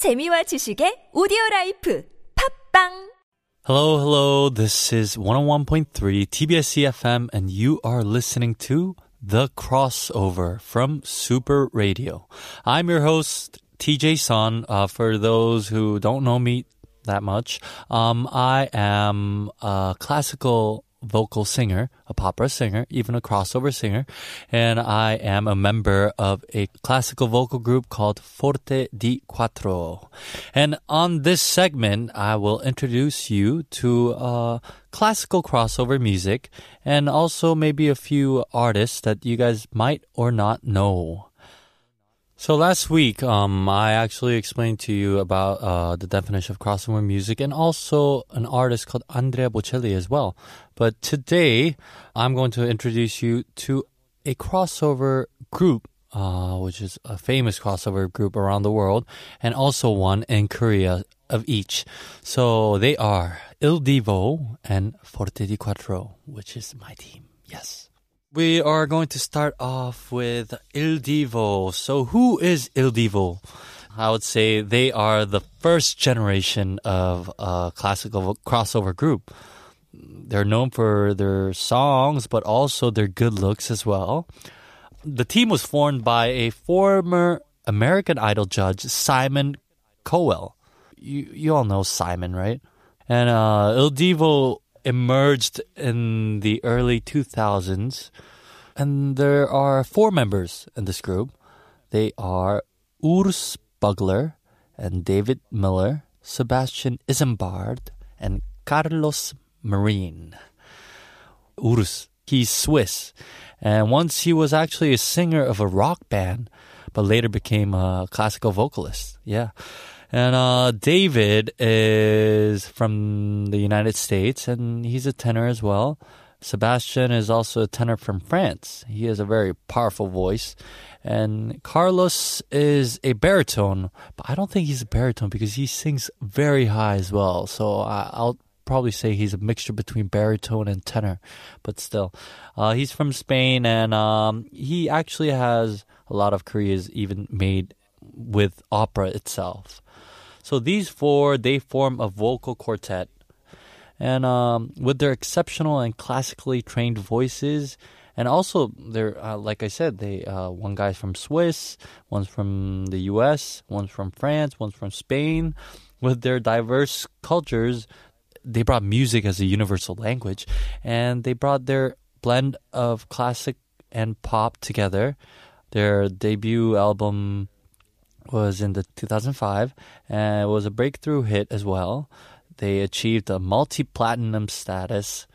재미와 지식의 오디오 라이프 팝빵 Hello, hello. This is 101.3 TBS EFM, and you are listening to The Crossover from Super Radio. I'm your host, TJ Son. Uh, for those who don't know me that much, um, I am a classical vocal singer, a opera singer, even a crossover singer, and I am a member of a classical vocal group called Forte di Quattro. And on this segment, I will introduce you to uh, classical crossover music and also maybe a few artists that you guys might or not know. So last week, um, I actually explained to you about uh, the definition of crossover music and also an artist called Andrea Bocelli as well. But today, I'm going to introduce you to a crossover group, uh, which is a famous crossover group around the world, and also one in Korea of each. So they are Il Divo and Forte di Quattro, which is my team. Yes. We are going to start off with Il Divo. So, who is Il Divo? I would say they are the first generation of a classical crossover group. They're known for their songs, but also their good looks as well. The team was formed by a former American Idol judge, Simon Cowell. You, you all know Simon, right? And uh, Il Divo emerged in the early 2000s. And there are four members in this group. They are Urs Bühler and David Miller, Sebastian Izambard, and Carlos Marin. Urs, he's Swiss. And once he was actually a singer of a rock band, but later became a classical vocalist. Yeah. And uh, David is from the United States, and he's a tenor as well. Sebastian is also a tenor from France. He has a very powerful voice. And Carlos is a baritone, but I don't think he's a baritone because he sings very high as well. So I'll probably say he's a mixture between baritone and tenor, but still. Uh, he's from Spain, and um, he actually has a lot of careers even made with opera itself. So these four, they form a vocal quartet. And um, with their exceptional and classically trained voices, and also they're uh, like I said, they uh, one guy's from Swiss, one's from the U.S., one's from France, one's from Spain. With their diverse cultures, they brought music as a universal language, and they brought their blend of classic and pop together. Their debut album was in the 2005 and it was a breakthrough hit as well. They achieved a multi-platinum status,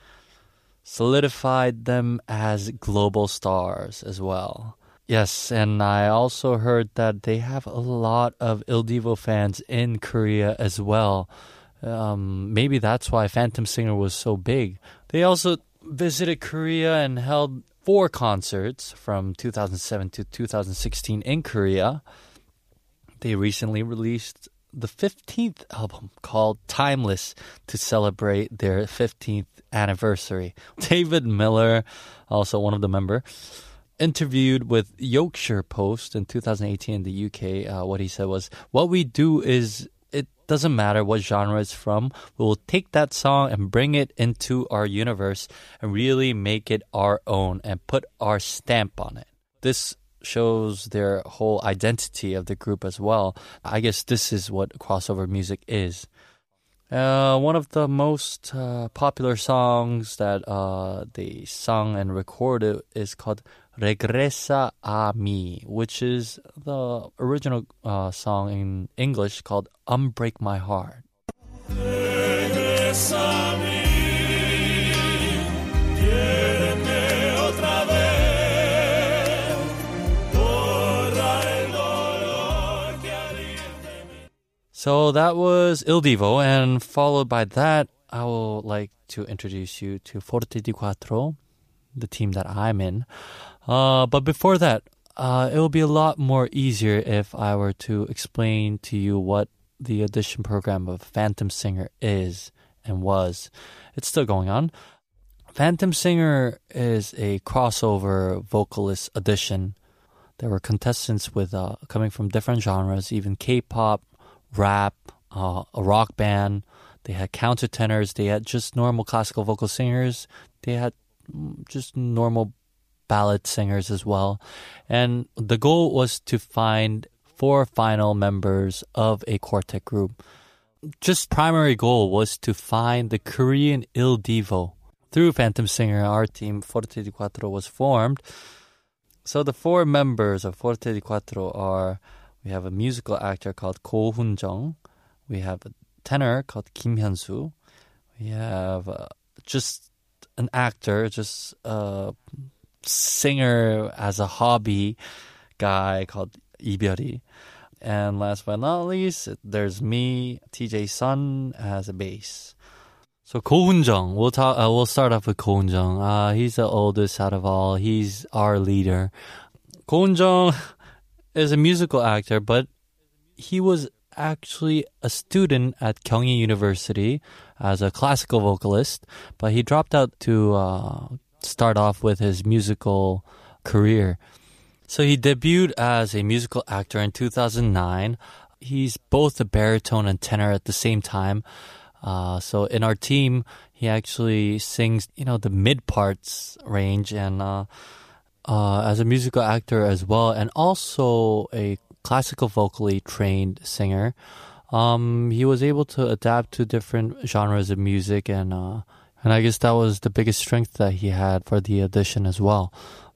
solidified them as global stars as well. Yes, and I also heard that they have a lot of Il Divo fans in Korea as well. Um, maybe that's why Phantom Singer was so big. They also visited Korea and held four concerts from 2007 to 2016 in Korea. They recently released the 15th album called Timeless to celebrate their 15th anniversary. David Miller, also one of the member, interviewed with Yorkshire Post in 2018 in the UK. Uh, what he said was, "What we do is it doesn't matter what genre it's from. We will take that song and bring it into our universe and really make it our own and put our stamp on it." This shows their whole identity of the group as well. I guess this is what crossover music is. Uh, one of the most uh, popular songs that uh, they sung and recorded is called Regresa a mí, which is the original uh, song in English called Unbreak My Heart. So that was Il Divo, and followed by that, I will like to introduce you to Forte di Quattro, the team that I'm in. Uh, but before that, uh, it will be a lot more easier if I were to explain to you what the audition program of Phantom Singer is and was. It's still going on. Phantom Singer is a crossover vocalist audition. There were contestants with uh, coming from different genres, even K-pop, rap, uh, a rock band. They had countertenors. They had just normal classical vocal singers. They had mm, just normal ballad singers as well. And the goal was to find four final members of a quartet group. Just primary goal was to find the Korean Il Divo. Through Phantom Singer, our team Forte di Quattro was formed. So the four members of Forte di Quattro are we have a musical actor called Ko Hun Jung, we have a tenor called Kim Hyun Soo, we have uh, just an actor, just a singer as a hobby guy called Lee Byori. And last but not least, there's me, TJ Son, as a bass. So Ko Jung, we'll talk. Uh, we'll start off with Ko Jung. Uh, he's the oldest out of all. He's our leader. Ko Jung is a musical actor, but he was actually a student at Kyunghee University as a classical vocalist. But he dropped out to uh, start off with his musical career. So he debuted as a musical actor in 2009. He's both a baritone and tenor at the same time. Uh, so in our team, he actually sings, you know, the mid parts range and uh, uh, as a musical actor as well, and also a classical vocally trained singer. Um, he was able to adapt to different genres of music, and uh, and I guess that was the biggest strength that he had for the audition as well.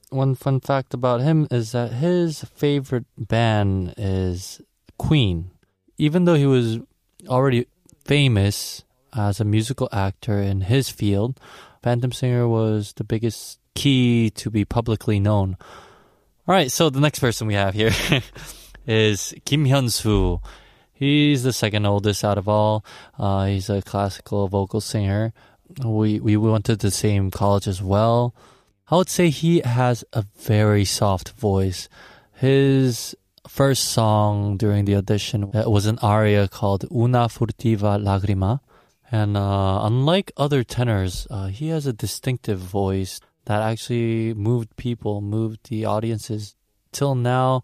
One fun fact about him is that his favorite band is Queen. Even though he was already famous as a musical actor in his field, Phantom Singer was the biggest key to be publicly known. All right, so the next person we have here is Kim Hyun Soo. He's the second oldest out of all. Uh, he's a classical vocal singer. We we went to the same college as well. I would say he has a very soft voice. His first song during the audition was an aria called Una furtiva lagrima. And uh, unlike other tenors, uh, he has a distinctive voice that actually moved people, moved the audiences. Till now,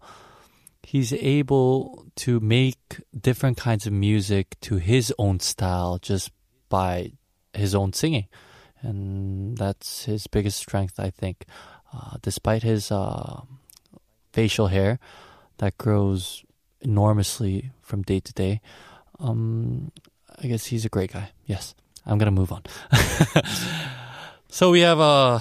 he's able to make different kinds of music to his own style just by his own singing. And that's his biggest strength, I think. Uh, despite his uh, facial hair, that grows enormously from day to day. Um, I guess he's a great guy. Yes, I'm gonna move on. so we have uh,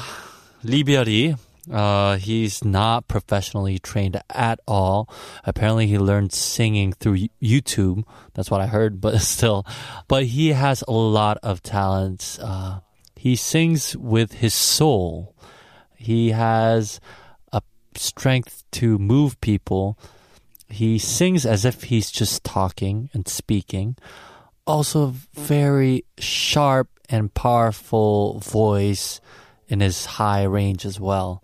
Lee Byori. Uh, he's not professionally trained at all. Apparently, he learned singing through YouTube. That's what I heard, but still. But he has a lot of talents. Uh, he sings with his soul. He has a strength to move people. He sings as if he's just talking and speaking. Also, very sharp and powerful voice in his high range as well.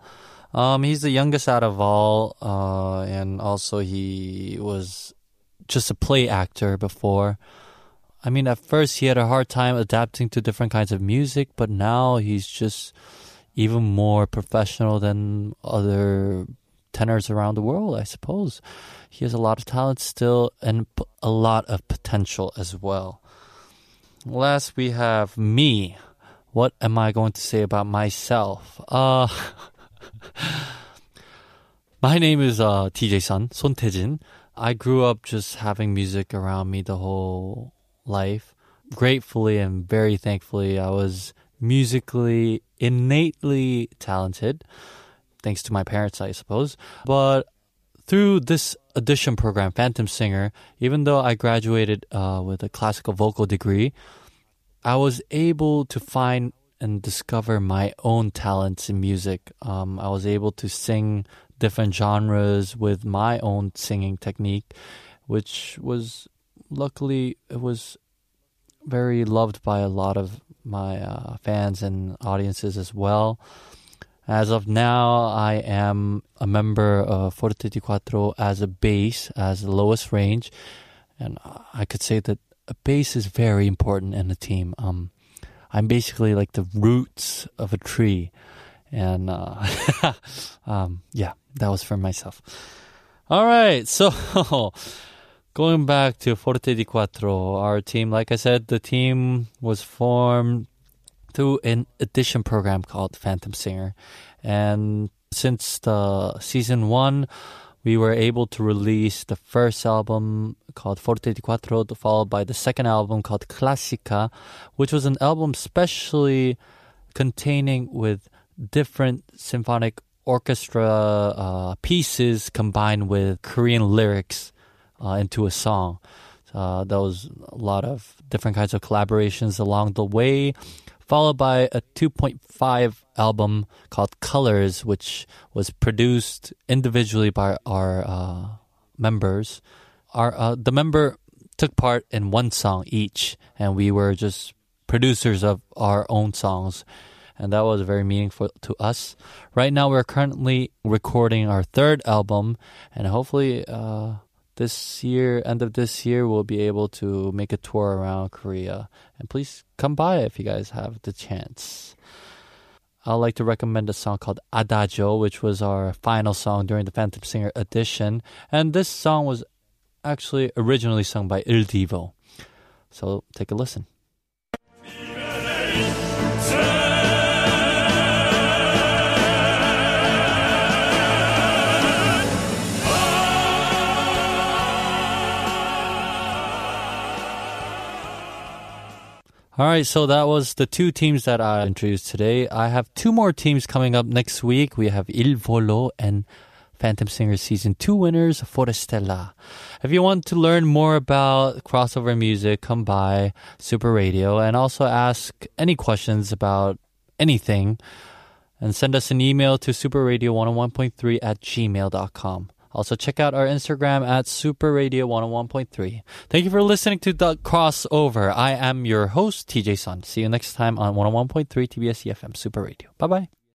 Um, he's the youngest out of all, uh, and also he was just a play actor before. I mean, at first he had a hard time adapting to different kinds of music, but now he's just even more professional than other tenors around the world, I suppose. He has a lot of talent still and a lot of potential as well. Last, we have me. What am I going to say about myself? Uh, my name is uh, TJ Sun, Son Taejin. I grew up just having music around me the whole life. Gratefully and very thankfully, I was musically innately talented, thanks to my parents, I suppose. But through this audition program, Phantom Singer, even though I graduated uh, with a classical vocal degree, I was able to find and discover my own talents in music. Um, I was able to sing different genres with my own singing technique, which was luckily it was very loved by a lot of my uh, fans and audiences as well. As of now, I am a member of Forte di Quattro as a bass, as the lowest range. And I could say that a bass is very important in a team. Um, I'm basically like the roots of a tree. And uh, um, yeah, that was for myself. All right, so Going back to Forte di Quattro, our team, like I said, the team was formed through an audition program called Phantom Singer. And since the season one, we were able to release the first album called Forte di Quattro, followed by the second album called Classica, which was an album specially containing with different symphonic orchestra uh, pieces combined with Korean lyrics uh, into a song. Uh, there was a lot of different kinds of collaborations along the way followed by a 2.5 album called Colors, which was produced individually by our uh, members. Our uh, the member took part in one song each, and we were just producers of our own songs. And that was very meaningful to us. Right now, we're currently recording our third album, and hopefully, uh, this year, end of this year, we'll be able to make a tour around Korea. And please come by if you guys have the chance. I'd like to recommend a song called Adagio, which was our final song during the Phantom Singer edition. And this song was actually originally sung by Il Divo. So take a listen. All right, so that was the two teams that I introduced today. I have two more teams coming up next week. We have Il Volo and Phantom Singer Season 2 winners, Forestella. If you want to learn more about crossover music, come by Super Radio and also ask any questions about anything and send us an email to superradio101.3 at gmail.com. Also, check out our Instagram at Super Radio 101.3. Thank you for listening to The Crossover. I am your host, TJ Son. See you next time on 101.3 TBS FM Super Radio. Bye bye.